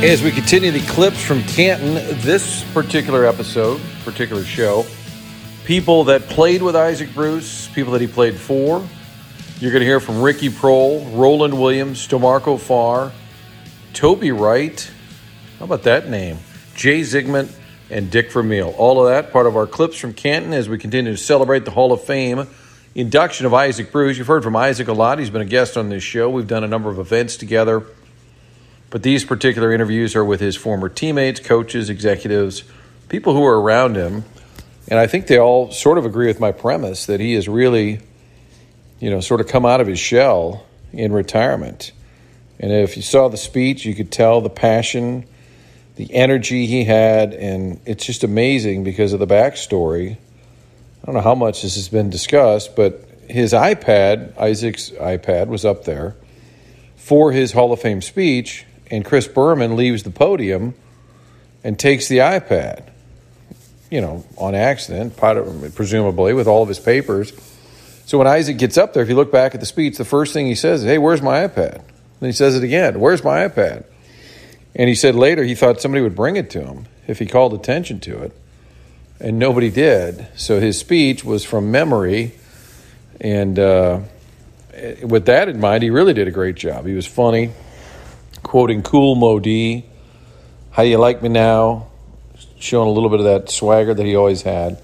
As we continue the clips from Canton, this particular episode, particular show, people that played with Isaac Bruce, people that he played for. You're going to hear from Ricky Proehl, Roland Williams, D'Marco Farr, Toby Wright. How about that name? Jay Zygmunt and Dick Vermeil. All of that part of our clips from Canton as we continue to celebrate the Hall of Fame induction of Isaac Bruce. You've heard from Isaac a lot. He's been a guest on this show. We've done a number of events together. But these particular interviews are with his former teammates, coaches, executives, people who are around him. And I think they all sort of agree with my premise that he has really, you know, sort of come out of his shell in retirement. And if you saw the speech, you could tell the passion, the energy he had. And it's just amazing because of the backstory. I don't know how much this has been discussed, but his iPad, Isaac's iPad, was up there for his Hall of Fame speech and Chris Berman leaves the podium and takes the iPad, you know, on accident, presumably with all of his papers. So when Isaac gets up there, if you look back at the speech, the first thing he says is, "Hey, where's my iPad?" And he says it again, "Where's my iPad?" And he said later he thought somebody would bring it to him if he called attention to it, and nobody did. So his speech was from memory, and uh, with that in mind, he really did a great job. He was funny quoting Cool Moe Dee. How do you like me now? Showing a little bit of that swagger that he always had.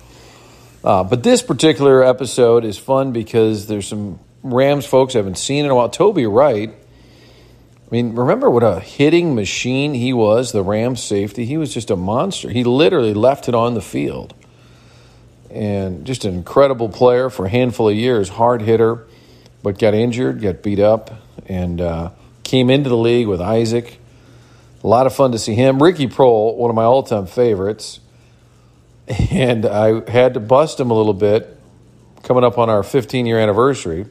Uh, but this particular episode is fun because there's some Rams folks I haven't seen in a while. Toby Wright. I mean, remember what a hitting machine he was, the Rams safety? He was just a monster. He literally left it on the field. And just an incredible player for a handful of years, hard hitter, but got injured, got beat up, and uh, Came into the league with Isaac. A lot of fun to see him. Ricky Proehl, one of my all time favorites. And I had to bust him a little bit coming up on our 15 year anniversary.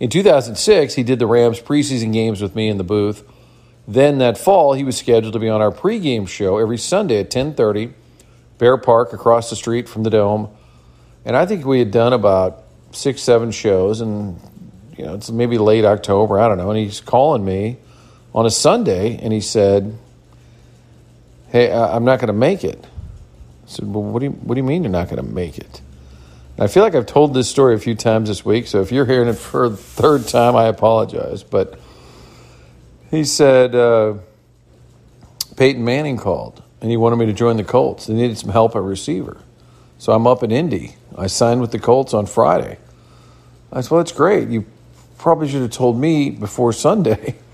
In 2006, he did the Rams preseason games with me in the booth. Then that fall, he was scheduled to be on our pregame show every Sunday at 10:30, Bear Park across the street from the Dome. And I think we had done about six, seven shows, and you know, it's maybe late October, I don't know. And he's calling me on a Sunday and he said, Hey, I'm not going to make it. I said, Well, what do, you, what do you mean you're not going to make it? And I feel like I've told this story a few times this week, so if you're hearing it for the third time, I apologize. But he said, uh, Peyton Manning called and he wanted me to join the Colts. They needed some help at receiver. So I'm up in Indy. I signed with the Colts on Friday. I said, Well, that's great. You probably should have told me before Sunday.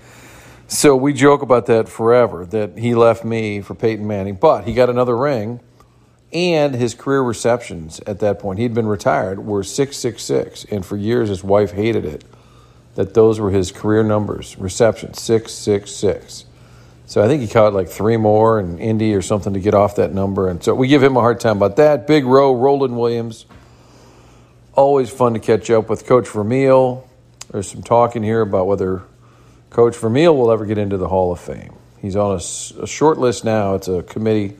So we joke about that forever that he left me for Peyton Manning, but he got another ring and his career receptions at that point, he'd been retired, were 666. And for years, his wife hated it that those were his career numbers receptions 666. So I think he caught like three more in Indy or something to get off that number. And so we give him a hard time about that. Big Row, Roland Williams. Always fun to catch up with Coach Vermeil. There's some talking here about whether Coach Vermeil will ever get into the Hall of Fame. He's on a, a short list now. It's a committee,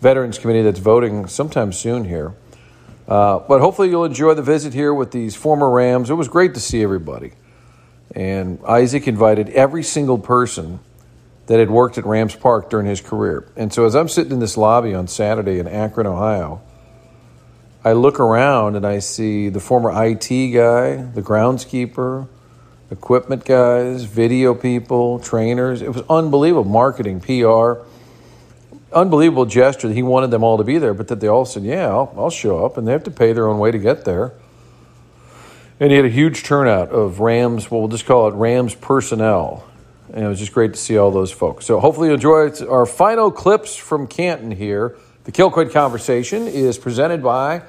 Veterans Committee, that's voting sometime soon here. Uh, but hopefully you'll enjoy the visit here with these former Rams. It was great to see everybody. And Isaac invited every single person that had worked at Rams Park during his career. And so as I'm sitting in this lobby on Saturday in Akron, Ohio, I look around and I see the former IT guy, the groundskeeper, equipment guys, video people, trainers. It was unbelievable marketing, PR. Unbelievable gesture that he wanted them all to be there, but that they all said, Yeah, I'll, I'll show up. And they have to pay their own way to get there. And he had a huge turnout of Rams, well, we'll just call it Rams personnel. And it was just great to see all those folks. So hopefully you enjoy our final clips from Canton here. The Kilcoyne Conversation is presented by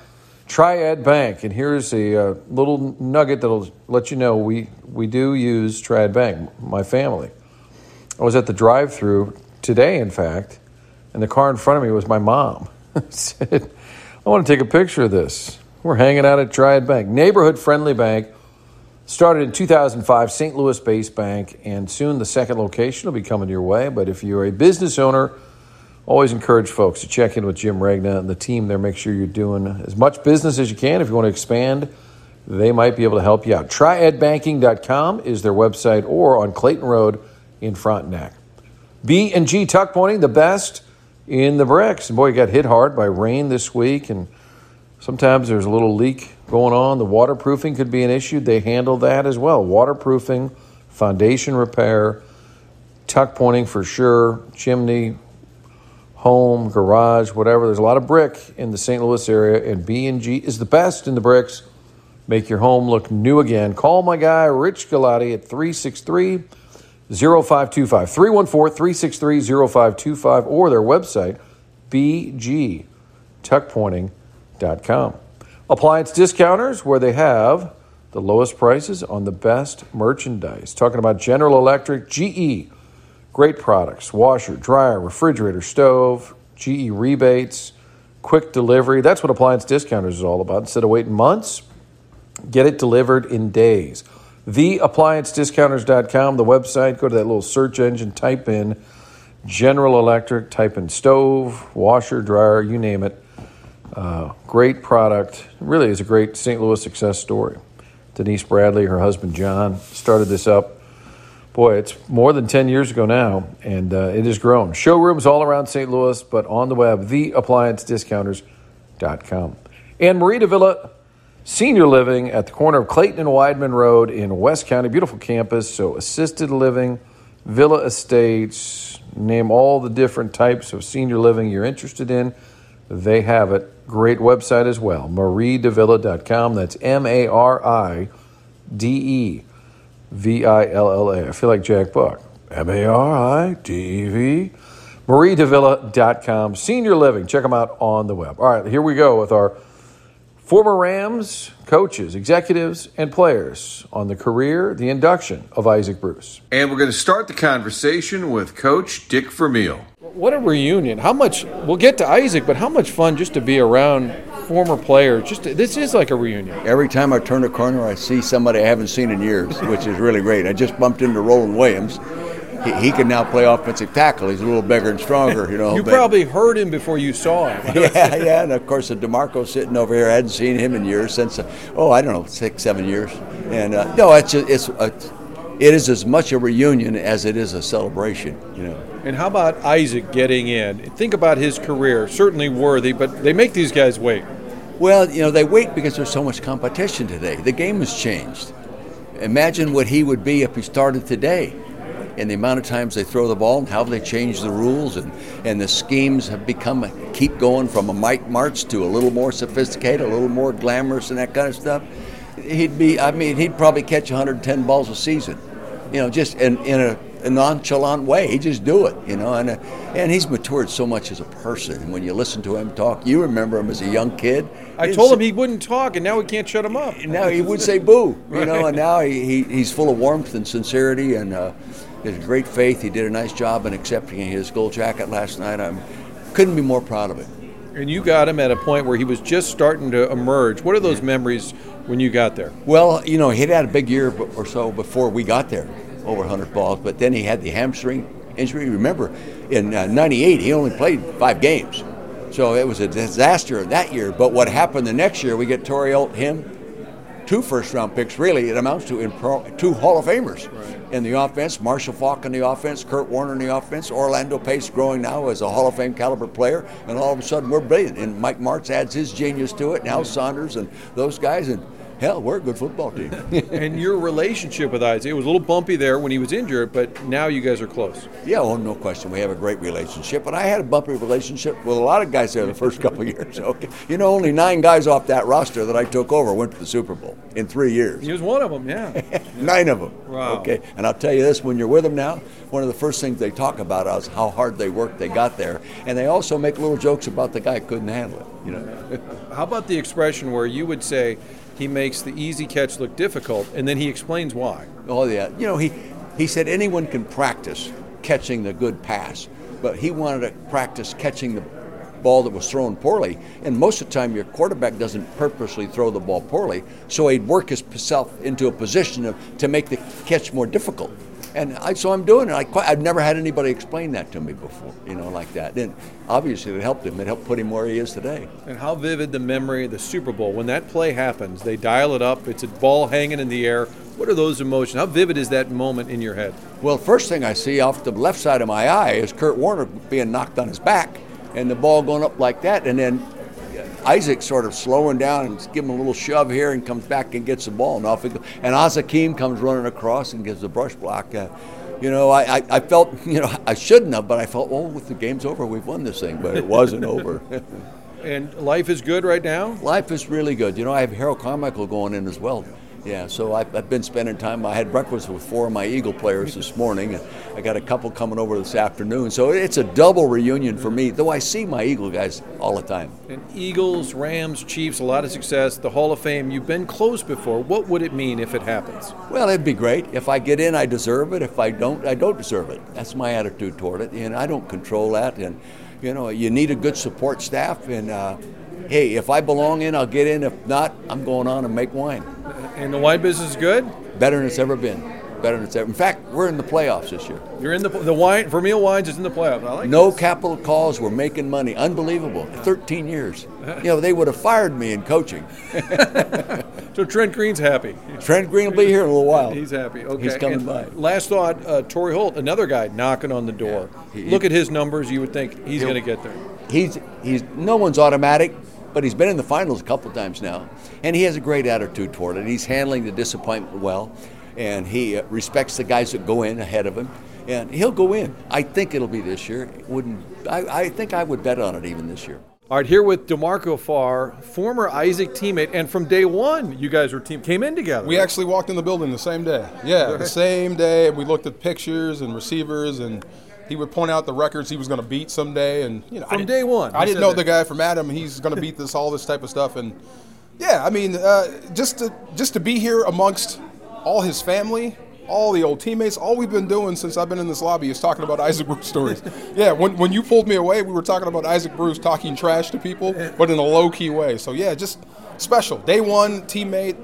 Triad Bank, and here's a uh, little nugget that'll let you know we, we do use Triad Bank, my family. I was at the drive through today, in fact, and the car in front of me was my mom. said, I want to take a picture of this. We're hanging out at Triad Bank, neighborhood friendly bank. Started in 2005, St. Louis based bank, and soon the second location will be coming your way. But if you're a business owner, always encourage folks to check in with Jim Regna and the team there. Make sure you're doing as much business as you can. If you want to expand, they might be able to help you out. Triadbanking.com is their website or on Clayton Road in Frontenac. B and G tuck pointing, the best in the bricks. And boy, got hit hard by rain this week, and sometimes there's a little leak going on. The waterproofing could be an issue. They handle that as well. Waterproofing, foundation repair, tuck pointing for sure, chimney, home, garage, whatever. There's a lot of brick in the St. Louis area, and B and G is the best in the bricks. Make your home look new again. Call my guy Rich Galati at 363 0525 314 363 0525 or their website bgtuckpointing.com. Appliance discounters where they have the lowest prices on the best merchandise. Talking about General Electric, GE, great products, washer, dryer, refrigerator, stove, GE rebates, quick delivery. That's what appliance discounters is all about. Instead of waiting months, get it delivered in days theappliancediscounters.com, the website. Go to that little search engine, type in General Electric, type in stove, washer, dryer, you name it. Uh, great product. Really is a great St. Louis success story. Denise Bradley, her husband John, started this up. Boy, it's more than 10 years ago now, and uh, it has grown. Showrooms all around St. Louis, but on the web, theappliancediscounters.com. And Marie Villa senior living at the corner of Clayton and Weidman Road in West County. Beautiful campus. So, assisted living, villa estates, name all the different types of senior living you're interested in. They have it. Great website as well. mariedevilla.com. That's M A R I D E V I L L A. I feel like Jack Buck. M A R I D E V. mariedevilla.com. Senior living. Check them out on the web. All right, here we go with our Former Rams coaches, executives, and players on the career, the induction of Isaac Bruce. And we're going to start the conversation with Coach Dick Vermeil. What a reunion. How much, we'll get to Isaac, but how much fun just to be around former players. Just This is like a reunion. Every time I turn a corner, I see somebody I haven't seen in years, which is really great. I just bumped into Roland Williams he, he, can now play offensive tackle. He's a little bigger and stronger, you know. you probably heard him before you saw him. yeah, yeah, and of course, the D'Marco sitting over here. I hadn't seen him in years since, uh, oh, I don't know, six, seven years. And uh, no, it's just, it's a, it is as much a reunion as it is a celebration, you know. And how about Isaac getting in? Think about his career. Certainly worthy, but they make these guys wait. Well, you know, they wait because there's so much competition today. The game has changed. Imagine what he would be if he started today and the amount of times they throw the ball and how they change the rules and, and the schemes have become keep going from a Mike Martz to a little more sophisticated, a little more glamorous and that kind of stuff. He'd be, I mean, he'd probably catch 110 balls a season, you know, just in, in a, a nonchalant way. He just do it, you know, and uh, and he's matured so much as a person. And when you listen to him talk, you remember him as a young kid. I told him he wouldn't talk, and now we can't shut him up. Now he would say "boo," you know, and now he, he he's full of warmth and sincerity, and uh, has great faith. He did a nice job in accepting his gold jacket last night. I couldn't be more proud of it. And you got him at a point where he was just starting to emerge. What are those memories when you got there? Well, you know, he'd had a big year or so before we got there, over 100 balls, but then he had the hamstring injury. Remember, in uh, 98, he only played five games. So it was a disaster that year. But what happened the next year, we get Torry Holt, him, two first round picks, really, it amounts to pro, two Hall of Famers right. in the offense. Marshall Faulk in the offense, Kurt Warner in the offense, Orlando Pace growing now as a Hall of Fame caliber player, and all of a sudden we're brilliant. And Mike Martz adds his genius to it, Al Saunders and those guys. And hell, we're a good football team. and your relationship with Isaac, it was a little bumpy there when he was injured, but now you guys are close. Yeah, well, no question. We have a great relationship. But I had a bumpy relationship with a lot of guys there the first couple years. Okay. You know, only nine guys off that roster that I took over went to the Super Bowl in three years. He was one of them, yeah. nine of them. Wow. Okay. And I'll tell you this when you're with them now, one of the first things they talk about is how hard they worked, they got there. And they also make little jokes about the guy couldn't handle it, you know. how about the expression where you would say, he makes the easy catch look difficult, and then he explains why. Oh yeah, you know he he said anyone can practice catching the good pass, but he wanted to practice catching the ball that was thrown poorly. And most of the time, your quarterback doesn't purposely throw the ball poorly, so he'd work himself into a position of, to make the catch more difficult. And I, so I'm doing it. I quite, I've never had anybody explain that to me before, you know, like that. And obviously it helped him. It helped put him where he is today. And how vivid the memory of the Super Bowl. When that play happens, they dial it up. It's a ball hanging in the air, What are those emotions? How vivid is that moment in your head? Well, first thing I see off the left side of my eye is Kurt Warner being knocked on his back and the ball going up like that. And then Isaac sort of slowing down and giving him a little shove here and comes back and gets the ball. And, off it goes. and Az Hakim comes running across and gives the brush block. Uh, you know, I, I, I, felt, you know, I shouldn't have, but I felt, well, with the game's over, we've won this thing. But it wasn't over. and life is good right now? Life is really good. You know, I have Harold Carmichael going in as well. Yeah, so I've, I've, been spending time. I had breakfast with four of my Eagle players this morning, and I got a couple coming over this afternoon. So it's a double reunion for me, though I see my Eagle guys all the time. And Eagles, Rams, Chiefs, a lot of success. The Hall of Fame, you've been close before. What would it mean if it happens? Well, it'd be great. If I get in, I deserve it. If I don't, I don't deserve it. That's my attitude toward it, and I don't control that. And you know, you need a good support staff, and uh, hey, if I belong in, I'll get in. If not, I'm going on and make wine. And the wine business is good? Better than it's ever been. Better than it's ever. In fact, we're in the playoffs this year. You're in the the wine. Vermeil Wines is in the playoffs. I like. No this. capital calls. We're making money. Unbelievable. 13 years. You know, they would have fired me in coaching. so Trent Green's happy. Trent Green will be here in a little while. He's happy. Okay. He's coming and by. Last thought: uh, Holt, another guy knocking on the door. Yeah. He, Look at his numbers. You would think he's going to get there. He's he's no one's automatic but he's been in the finals a couple times now, and he has a great attitude toward it. He's handling the disappointment well, and he uh, respects the guys that go in ahead of him, and he'll go in. I think it'll be this year. It wouldn't I, I think I would bet on it even this year. All right, here with D'Marco Farr, former Isaac teammate, and from day one, you guys were team came in together. We right? actually walked in the building the same day. Yeah, the same day. We looked at pictures and receivers and he would point out the records he was going to beat someday, and you know, from day one, I didn't know that. the guy from Adam. He's going to beat this, all this type of stuff, and yeah, I mean, uh, just to just to be here amongst all his family, all the old teammates, all we've been doing since I've been in this lobby is talking about Isaac Bruce stories. yeah, when when you pulled me away, we were talking about Isaac Bruce talking trash to people, but in a low key way. So yeah, just special. Day one teammate.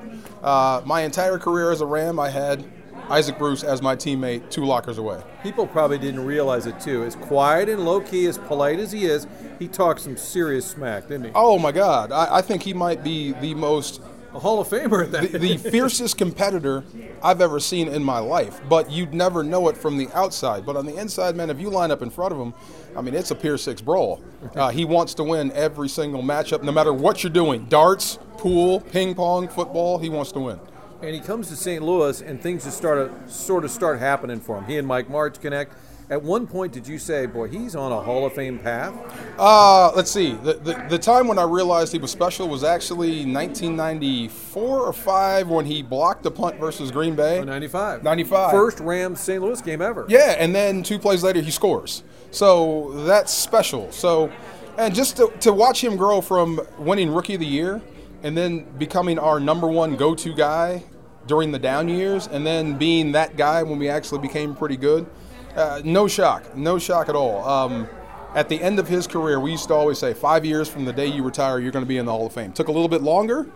Uh, my entire career as a Ram, I had Isaac Bruce as my teammate two lockers away. People probably didn't realize it too. As quiet and low key, as polite as he is, he talks some serious smack, didn't he? Oh my God, I, I think he might be the most a Hall of Famer at that. The, the fiercest competitor I've ever seen in my life. But you'd never know it from the outside. But on the inside, man, if you line up in front of him, I mean, it's a Pier 6 brawl. Uh, he wants to win every single matchup, no matter what you're doing darts, pool, ping pong, football, he wants to win and he comes to St. Louis, and things just start sort of start happening for him. He and Mike Martz connect. At one point, did you say, "Boy, he's on a Hall of Fame path"? Uh, let's see. The, the, the time when I realized he was special was actually 1994 or five when he blocked the punt versus Green Bay. Oh, 95. 95. First Rams St. Louis game ever. Yeah, and then two plays later he scores. So that's special. So, and just to, to watch him grow from winning Rookie of the Year and then becoming our number one go-to guy during the down years, and then being that guy when we actually became pretty good. Uh, no shock, no shock at all. Um, at the end of his career, we used to always say, five years from the day you retire, you're going to be in the Hall of Fame. Took a little bit longer,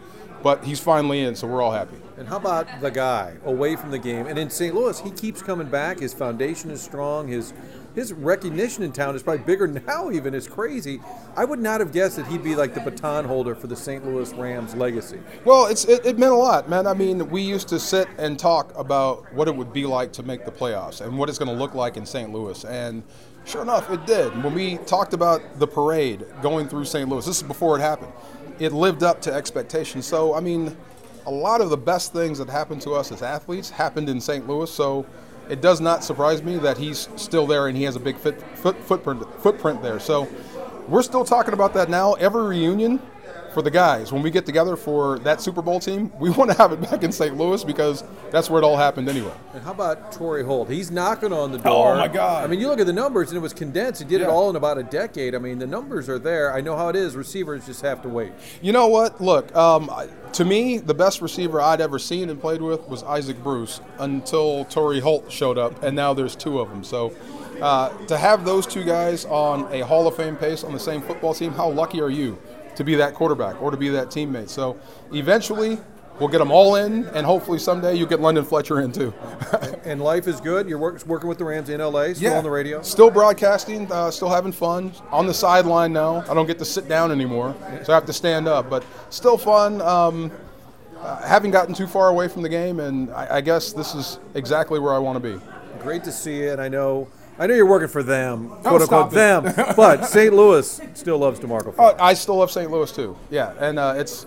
but he's finally in, so we're all happy. And how about the guy away from the game? And in St. Louis, he keeps coming back. His foundation is strong. His his recognition in town is probably bigger now. Even it's crazy. I would not have guessed that he'd be like the baton holder for the St. Louis Rams legacy. Well, it's it, it meant a lot, man. I mean, we used to sit and talk about what it would be like to make the playoffs and what it's going to look like in St. Louis, and sure enough, it did. When we talked about the parade going through St. Louis, this is before it happened. It lived up to expectations. So, I mean, a lot of the best things that happened to us as athletes happened in St. Louis. So it does not surprise me that he's still there and he has a big fit, foot, footprint, footprint there. So we're still talking about that now. Every reunion for the guys, when we get together for that Super Bowl team, we want to have it back in St. Louis because that's where it all happened anyway. And how about Torry Holt? He's knocking on the door. Oh my God! I mean, you look at the numbers, and it was condensed. He did yeah. it all in about a decade. I mean, the numbers are there. I know how it is. Receivers just have to wait. You know what? Look, um, to me, the best receiver I'd ever seen and played with was Isaac Bruce until Torry Holt showed up, and now there's two of them. So. Uh, to have those two guys on a Hall of Fame pace on the same football team, how lucky are you? To be that quarterback or to be that teammate. So eventually, we'll get them all in, and hopefully someday you get London Fletcher in too. and life is good. You're work, working with the Rams in LA, still yeah. on the radio, still broadcasting, uh, still having fun. On the sideline now. I don't get to sit down anymore, so I have to stand up, but still fun. Um, uh, haven't gotten too far away from the game, and I, I guess this is exactly where I want to be. Great to see it. I know. I know you're working for them, quote unquote stop it. them, but St. Louis still loves D'Marco. Oh, Farr. I still love St. Louis too. Yeah, and uh, it's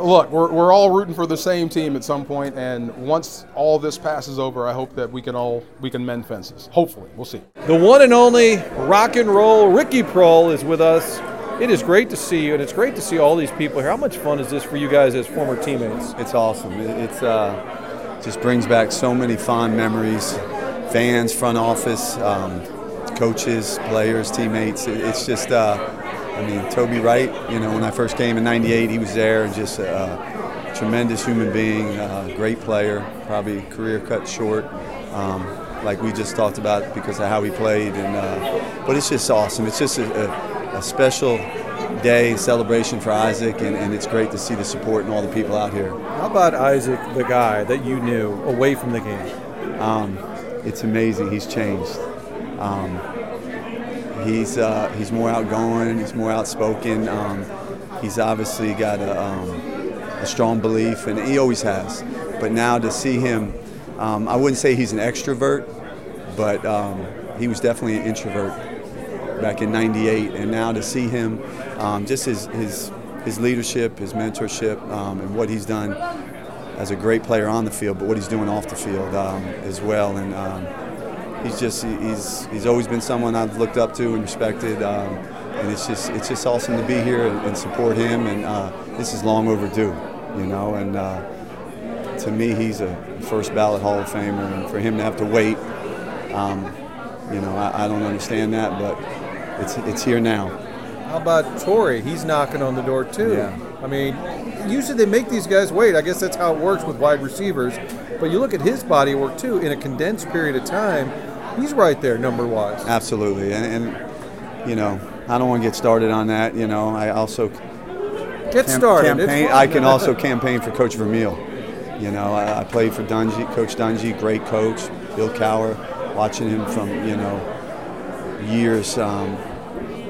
look, we're, we're all rooting for the same team at some point, and once all this passes over, I hope that we can all we can mend fences. Hopefully, we'll see. The one and only rock and roll Ricky Proehl is with us. It is great to see you, and it's great to see all these people here. How much fun is this for you guys as former teammates? It's awesome. It- It's uh, just brings back so many fond memories. Fans, front office, um, coaches, players, teammates. It- It's just, uh, I mean, Toby Wright. You know, when I first came in '98, he was there, and just a tremendous human being, uh, great player. Probably career cut short. Um, like we just talked about because of how he played, and uh, but it's just awesome. It's just a, a, a special day celebration for Isaac, and, and it's great to see the support and all the people out here. How about Isaac, the guy that you knew away from the game? Um, it's amazing. He's changed. Um, he's uh, he's more outgoing. He's more outspoken. Um, he's obviously got a, um, a strong belief, and he always has. But now to see him, um, I wouldn't say he's an extrovert, but um, he was definitely an introvert back in '98. And now to see him, um, just his his his leadership, his mentorship, and what he's done as a great player on the field, but what he's doing off the field um, as well. And um, he's just he's he's always been someone I've looked up to and respected. Um, and it's just it's just awesome to be here and, and support him. And uh, this is long overdue, you know. And uh, to me, he's a first ballot Hall of Famer, and for him to have to wait, um, you know, I, I don't understand that, but it's it's here now. How about Torry? He's knocking on the door too. Yeah. I mean, usually they make these guys wait. I guess that's how it works with wide receivers. But you look at his body work too. In a condensed period of time, he's right there number wise. Absolutely, and, and you know, I don't want to get started on that. You know, I also Get cam- started. Campaign. I can also campaign for Coach Vermeil. You know, I, I played for Dungy, Coach Dungy, great coach. Bill Cowher, watching him from you know years. Um,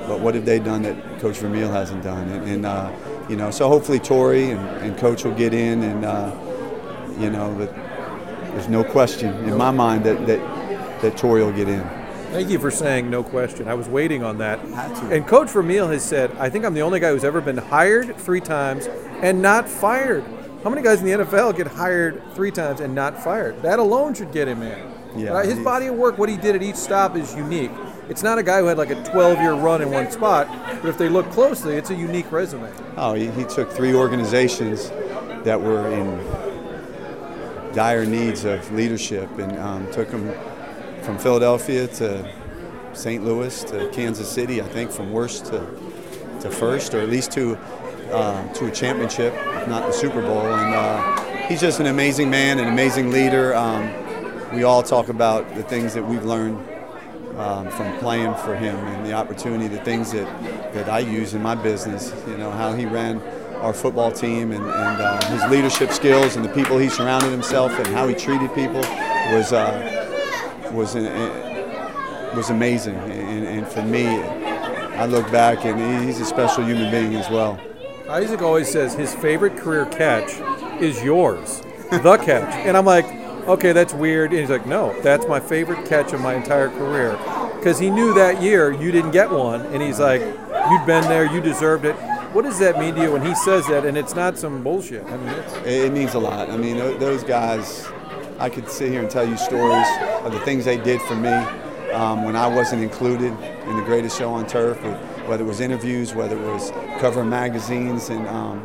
but what have they done that Coach Vermeil hasn't done? And, and uh, you know, so hopefully Torry and, and Coach will get in, and uh, you know, but there's no question in my mind that that that Torry will get in. Thank you for saying no question. I was waiting on that. And Coach Vermeil has said, I think I'm the only guy who's ever been hired three times and not fired. How many guys in the NFL get hired three times and not fired? That alone should get him in. Yeah? His body of work, what he did at each stop, is unique. It's not a guy who had like a 12 year run in one spot, but if they look closely, it's a unique resume. Oh, he, he took three organizations that were in dire needs of leadership and um, took them from Philadelphia to St. Louis to Kansas City. I think from worst to, to first, or at least to uh, to a championship, not the Super Bowl. And uh, he's just an amazing man, an amazing leader. Um, we all talk about the things that we've learned um, from playing for him and the opportunity, the things that, that I use in my business, you know, how he ran our football team and, and uh, his leadership skills and the people he surrounded himself and how he treated people was, uh, was, uh, was amazing. And, and for me, I look back and he's a special human being as well. Isaac always says his favorite career catch is yours, the catch. And I'm like, okay, that's weird. And he's like, no, that's my favorite catch of my entire career. Because he knew that year you didn't get one. And he's like, you'd been there, you deserved it. What does that mean to you when he says that? And it's not some bullshit. I mean, It, means a lot. I mean, those guys, I could sit here and tell you stories of the things they did for me um, when I wasn't included in the greatest show on turf, whether it was interviews, whether it was covering magazines, and um,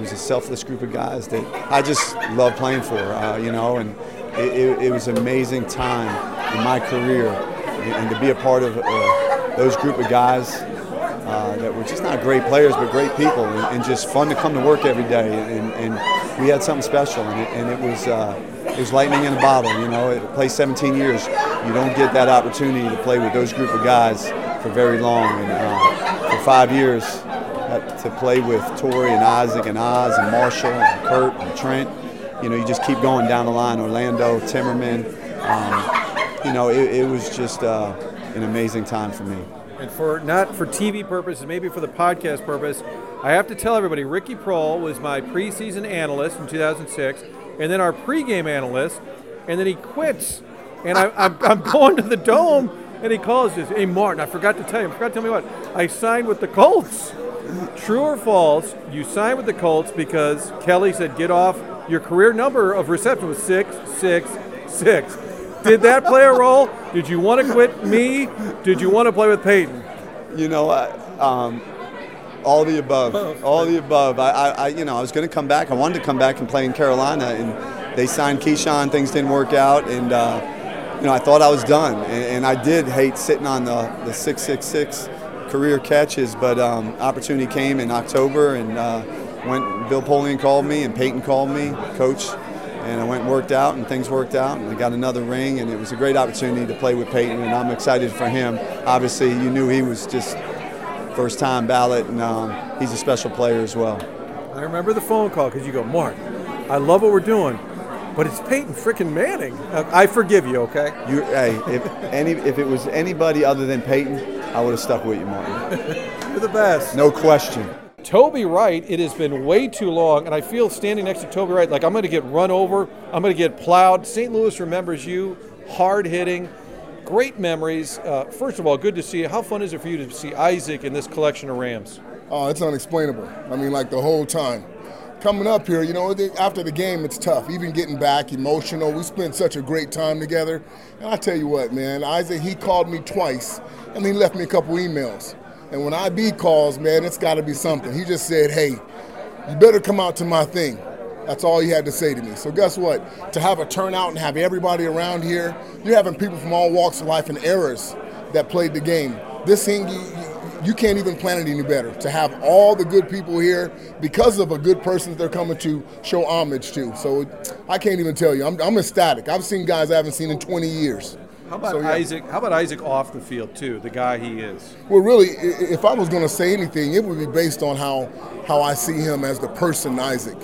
was a selfless group of guys that I just love playing for, uh, you know, and it, it, it was an amazing time in my career, and, to be a part of uh, those group of guys uh, that were just not great players, but great people, and, and just fun to come to work every day. And, and we had something special, and it, and it was uh, it was lightning in a bottle. You know, it play 17 years, you don't get that opportunity to play with those group of guys for very long. And uh, for five years, to play with Torry and Isaac and Oz and Marshall and Kurt and Trent, you know, you just keep going down the line. Orlando, Timmerman, um, you know, it, it was just uh, an amazing time for me. and for not for TV purposes, maybe for the podcast purpose, I have to tell everybody, Ricky Proehl was my preseason analyst in 2006, and then our pregame analyst, and then he quits. And I, I'm, I'm going to the dome, and he calls us, Hey, Martin, I forgot to tell you, I forgot to tell me what. I signed with the Colts. True or false, you signed with the Colts because Kelly said, Get off. Your career number of reception was 666. Did that play a role? Did you want to quit me? Did you want to play with Peyton? You know, I, um, all the above. All the above. I, I, I you know, I was going to come back. I wanted to come back and play in Carolina, and they signed Keyshawn. Things didn't work out, and uh, you know, I thought I was done. And, and I did hate sitting on the the six six six career catches, but um, opportunity came in October, and uh, went. Bill Polian called me, and Peyton called me, coach. And I went and worked out, and things worked out, and I got another ring, and it was a great opportunity to play with Peyton, and I'm excited for him. Obviously, you knew he was just first time ballot, and um, he's a special player as well. I remember the phone call because you go, Mark, I love what we're doing, but it's Peyton freaking Manning. Uh, I forgive you, okay? You, hey, if any, if it was anybody other than Peyton, I would have stuck with you, Martin. You're the best. No question. Toby Wright, it has been way too long, and I feel standing next to Toby Wright like I'm going to get run over, I'm going to get plowed. St. Louis remembers you, hard hitting, great memories. Uh, first of all, good to see you. How fun is it for you to see Isaac in this collection of Rams? Oh, it's unexplainable. I mean, like the whole time. Coming up here, you know, after the game, it's tough. Even getting back, emotional. We spent such a great time together. And I tell you what, man, Isaac, he called me twice, and he left me a couple emails. And when IB calls, man, it's got to be something. He just said, hey, you better come out to my thing. That's all he had to say to me. So guess what? To have a turnout and have everybody around here, you're having people from all walks of life and eras that played the game. This thing, you, you can't even plan it any better. To have all the good people here because of a good person that they're coming to show homage to. So I can't even tell you. I'm, I'm ecstatic. I've seen guys I haven't seen in 20 years. How about so, yeah. Isaac? How about Isaac off the field too? The guy he is. Well, really, if I was going to say anything, it would be based on how how I see him as the person Isaac.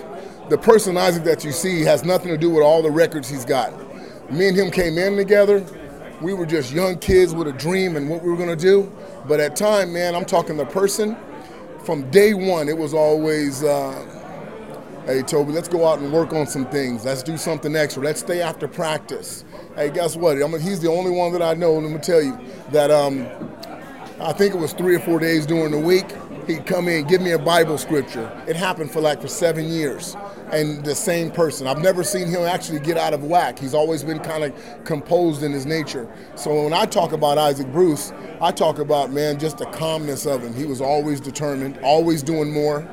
The person Isaac that you see has nothing to do with all the records he's got. Me and him came in together. We were just young kids with a dream and what we were going to do. But at time, man, I'm talking the person. From day one, it was always. Uh, Hey, Toby, let's go out and work on some things. Let's do something extra. Let's stay after practice. Hey, guess what? I mean, he's the only one that I know, let me tell you, that um, I think it was three or four days during the week, he'd come in, give me a Bible scripture. It happened for like for seven years. And the same person. I've never seen him actually get out of whack. He's always been kind of composed in his nature. So when I talk about Isaac Bruce, I talk about, man, just the calmness of him. He was always determined, always doing more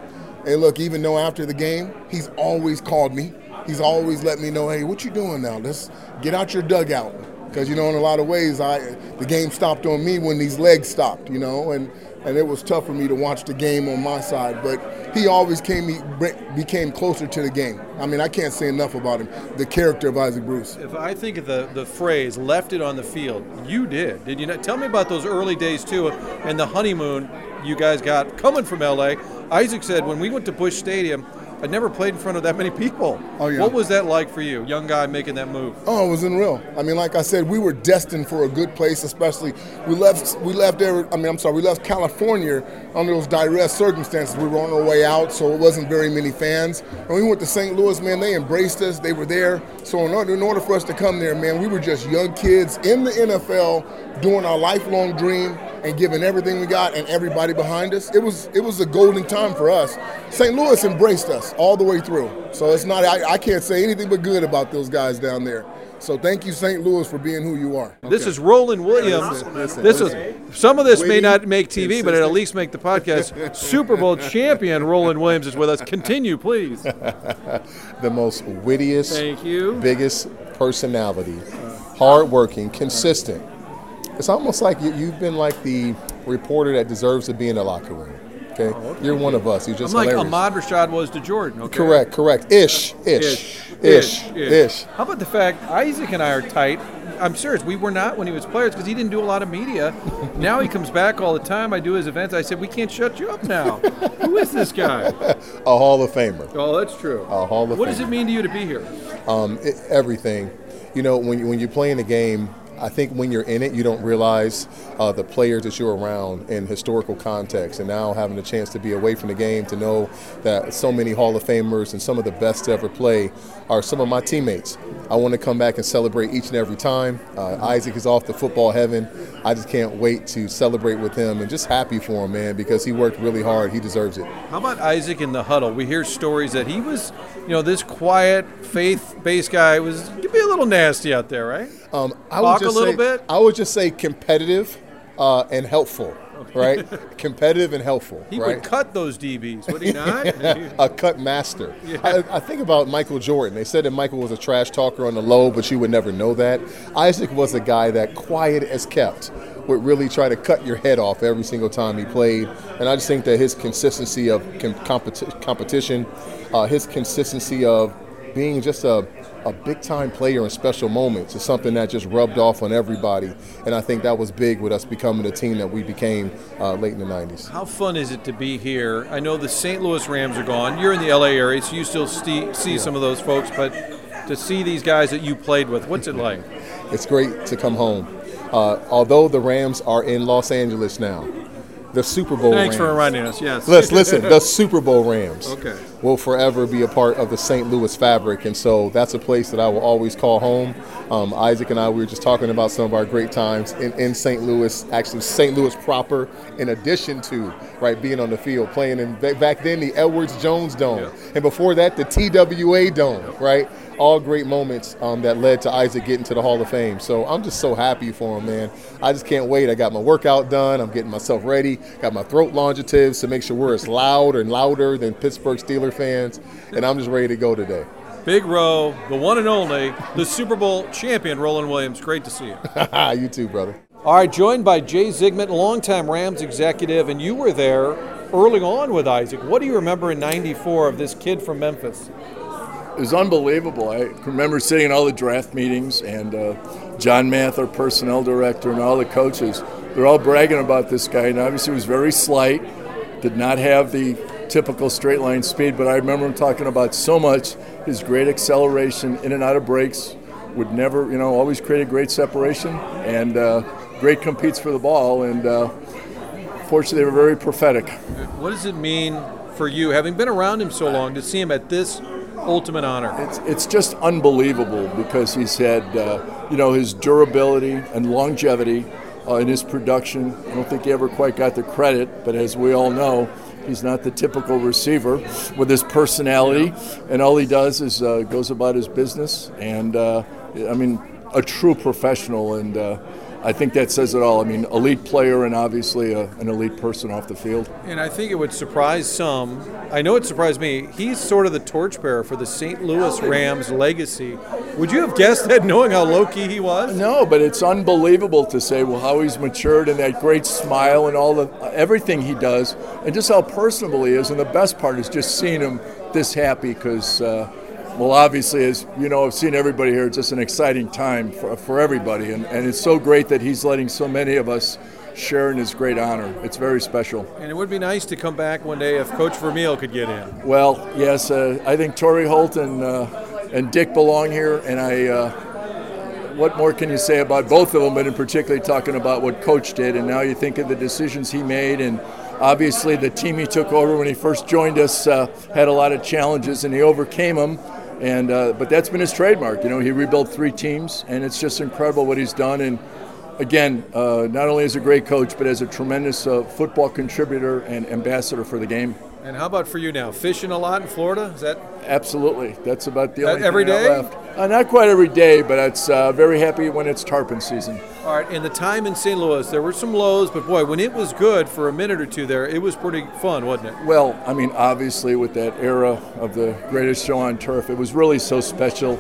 Hey, look, even though after the game, he's always called me. He's always let me know, hey, what you doing now? Let's get out your dugout. Because, you know, in a lot of ways, I the game stopped on me when these legs stopped, you know, and, and it was tough for me to watch the game on my side. But he always came, became closer to the game. I mean, I can't say enough about him, the character of Isaac Bruce. If I think of the, the phrase, left it on the field, you did, did you not? Tell me about those early days, too, and the honeymoon you guys got coming from LA. Isaac said when we went to Busch Stadium, I'd never played in front of that many people. Oh, yeah. What was that like for you, young guy making that move? Oh, it was unreal. I mean, like I said, we were destined for a good place. Especially, we left. We left there. I mean, I'm sorry, we left California under those direct circumstances. We were on our way out, so it wasn't very many fans. And we went to St. Louis, man. They embraced us. They were there. So in order, in order for us to come there, man, we were just young kids in the NFL doing our lifelong dream and giving everything we got and everybody behind us. It was it was a golden time for us. St. Louis embraced us all the way through. So it's not I, I can't say anything but good about those guys down there. So thank you, St. Louis, for being who you are. This is Roland Williams. Listen, listen, this listen. is some of this may not make TV, but at least make the podcast. Super Bowl champion Roland Williams is with us. Continue, please. the most wittiest, thank you, biggest personality, hardworking, consistent it's almost like you, have been like the reporter that deserves to be in the locker room. Okay, oh, okay. you're one of us. You're just I'm like hilarious. Ahmad Rashad was to Jordan. Okay? Correct, correct. Ish, ish, ish, ish, ish, ish. How about the fact Isaac and I are tight? I'm serious. We were not when he was players because he didn't do a lot of media. now he comes back all the time. I do his events. I said we can't shut you up now. Who is this guy? a Hall of Famer. Oh, that's true. A Hall of What Famer. does it mean to you to be here? Um, it, everything. You know, when you, when you're playing a game I think when you're in it, you don't realize uh, the players that you're around in historical context. And now having the chance to be away from the game, to know that so many Hall of Famers and some of the best to ever play are some of my teammates. I want to come back and celebrate each and every time. Uh, Isaac is off to football heaven. I just can't wait to celebrate with him and just happy for him, man, because he worked really hard. He deserves it. How about Isaac in the huddle? We hear stories that he was, you know, this quiet, faith-based guy was could be a little nasty out there, right? Um, I would a little say, bit? I would just say competitive uh, and helpful, right? competitive and helpful, He right? would cut those DBs, would he not? a cut master. I, I think about Michael Jordan. They said that Michael was a trash talker on the low, but you would never know that. Isaac was a guy that, quiet as kept, would really try to cut your head off every single time he played. And I just think that his consistency of com- competi- competition, uh, his consistency of being just a, a big time player in special moments is something that just rubbed off on everybody. And I think that was big with us becoming the team that we became uh, late in the 90s. How fun is it to be here? I know the St. Louis Rams are gone. You're in the LA area, so you still see, see some of those folks, but to see these guys that you played with, what's it like? It's great to come home. Uh, although the Rams are in Los Angeles now, the Super Bowl Thanks Rams. for reminding us. Yes. Listen, listen, the Super Bowl Rams Okay. Will forever be a part of the St. Louis fabric, and so that's a place that I will always call home. Um, Isaac and I, we were just talking about some of our great times in, in St. Louis, actually St. Louis proper, in addition to right being on the field, playing in back then the Edwards Jones Dome, and before that the TWA Dome, right? All great moments um, that led to Isaac getting to the Hall of Fame. So I'm just so happy for him, man. I just can't wait. I got my workout done. I'm getting myself ready. Got my throat longitives to make sure we're as loud and louder than Pittsburgh Steeler fans, and I'm just ready to go today. Big Row, the one and only, the Super Bowl champion, Roland Williams. Great to see you. you too, brother. All right, joined by Jay Zygmunt, longtime Rams executive, and you were there early on with Isaac. What do you remember in '94 of this kid from Memphis? It was unbelievable. I remember sitting in all the draft meetings, and uh, John Math, our personnel director, and all the coaches, they're all bragging about this guy. And obviously, he was very slight, did not have the typical straight line speed, but I remember him talking about so much his great acceleration in and out of breaks, would never, you know, always create a great separation, and uh, great competes for the ball. And uh, fortunately, they were very prophetic. What does it mean for you, having been around him so long, to see him at this ultimate honor? It's, it's just unbelievable because he's had, uh, you know, his durability and longevity uh, in his production. I don't think he ever quite got the credit, but as we all know, he's not the typical receiver with his personality, and all he does is uh, goes about his business. And uh, I mean, a true professional, and uh, I think that says it all. I mean, elite player and obviously a, an elite person off the field. And I think it would surprise some. I know it surprised me. He's sort of the torchbearer for the St. Louis Rams legacy. Would you have guessed that knowing how low key he was? No, but it's unbelievable to say well how he's matured and that great smile and all the everything he does, and just how personable he is. And the best part is just seeing him this happy because. Uh, well, obviously, as you know, I've seen everybody here. It's just an exciting time for, for everybody, and, and it's so great that he's letting so many of us share in his great honor. It's very special. And it would be nice to come back one day if Coach Vermeil could get in. Well, yes, uh, I think Torry Holt and uh, and Dick belong here, and I. Uh, what more can you say about both of them? But in particularly talking about what Coach did, and now you think of the decisions he made, and obviously the team he took over when he first joined us uh, had a lot of challenges, and he overcame them. And uh, but that's been his trademark. You know, he rebuilt three teams, and it's just incredible what he's done. And again, uh, not only as a great coach, but as a tremendous uh, football contributor and ambassador for the game. And how about for you now? Fishing a lot in Florida? Is that Absolutely. That's about the That only every I day? left. Uh, not quite every day, but it's uh, very happy when it's tarpon season. all right? In the time in St. Louis, there were some lows, but boy, when it was good for a minute or two there, it was pretty fun, wasn't it? Well, I mean, obviously, with that era of the greatest show on turf, it was really so special.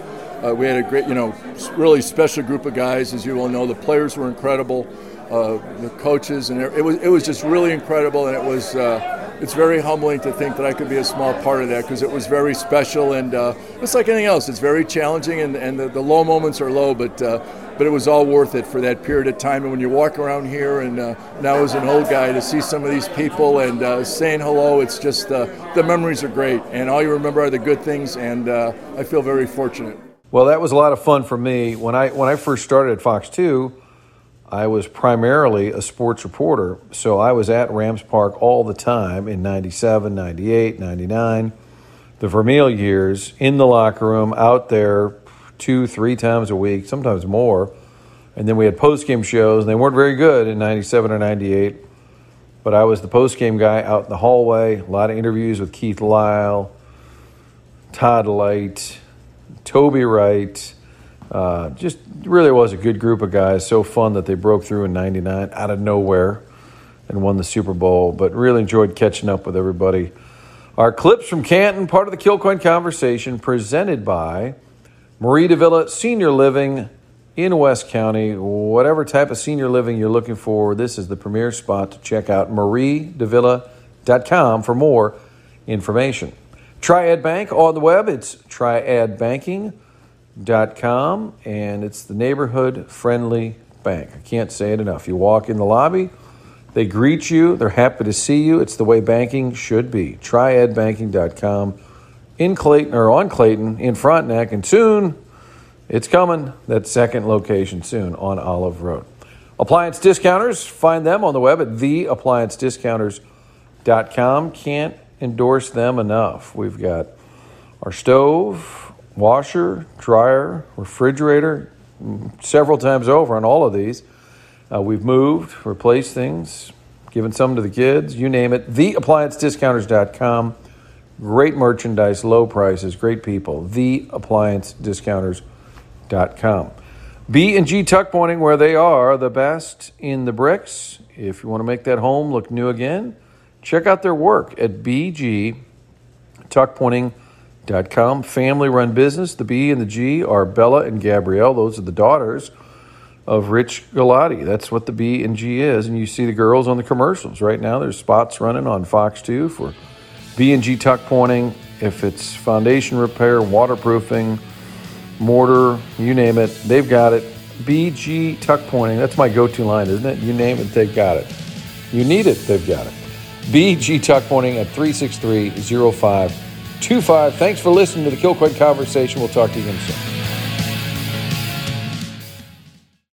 Uh, we had a great, you know, really special group of guys, as you all know. The players were incredible, uh, the coaches, and it was it was just really incredible. And it was uh, it's very humbling to think that I could be a small part of that because it was very special. And uh, it's like anything else; it's very challenging, and, and the, the low moments are low, but. Uh, but it was all worth it for that period of time. And when you walk around here, and uh, now as an old guy, to see some of these people and uh, saying hello, it's just uh, the memories are great, and all you remember are the good things. And uh, I feel very fortunate. Well, that was a lot of fun for me. When I when I first started at Fox 2, I was primarily a sports reporter. So I was at Rams Park all the time in 97, 98, 99, the Vermeil years, in the locker room, out there two, three times a week, sometimes more. And then we had post game shows, and they weren't very good in 97 or 98. But I was the post game guy out in the hallway, a lot of interviews with Keith Lyle, Todd Lyght, Toby Wright. Uh, just really was a good group of guys. So fun that they broke through in '99 out of nowhere and won the Super Bowl. But really enjoyed catching up with everybody. Our clips from Canton, part of the Kilcoyne conversation, presented by Mari de Villa Senior Living in West County. Whatever type of senior living you're looking for, this is the premier spot to check out. maridevilla.com for more information. Triad Bank on the web. It's triadbanking.com, and it's the neighborhood friendly bank. I can't say it enough. You walk in the lobby, they greet you, they're happy to see you. It's the way banking should be. Triadbanking.com in Clayton or on Clayton in Frontenac, and soon it's coming. That second location soon on Olive Road. Appliance discounters, find them on the web at theappliancediscounters.com. Can't endorse them enough. We've got our stove, washer, dryer, refrigerator, several times over on all of these. Uh, we've moved, replaced things, given some to the kids, you name it. Theappliancediscounters.com. Great merchandise, low prices, great people. Theappliancediscounters.com. B and G tuck pointing where they are the best in the bricks. If you want to make that home look new again, check out their work at B G bgtuckpointing.com. Family run business. The B and the G are Bella and Gabrielle. Those are the daughters of Rich Galati. That's what the B and G is. And you see the girls on the commercials right now. There's spots running on Fox 2 for B and G tuck pointing. If it's foundation repair, waterproofing, mortar, you name it, they've got it. BG tuck pointing. That's my go-to line, isn't it? You name it, they've got it. You need it, they've got it. BG tuck pointing at 363 0525. Thanks for listening to the Kilcoyne Conversation. We'll talk to you again soon.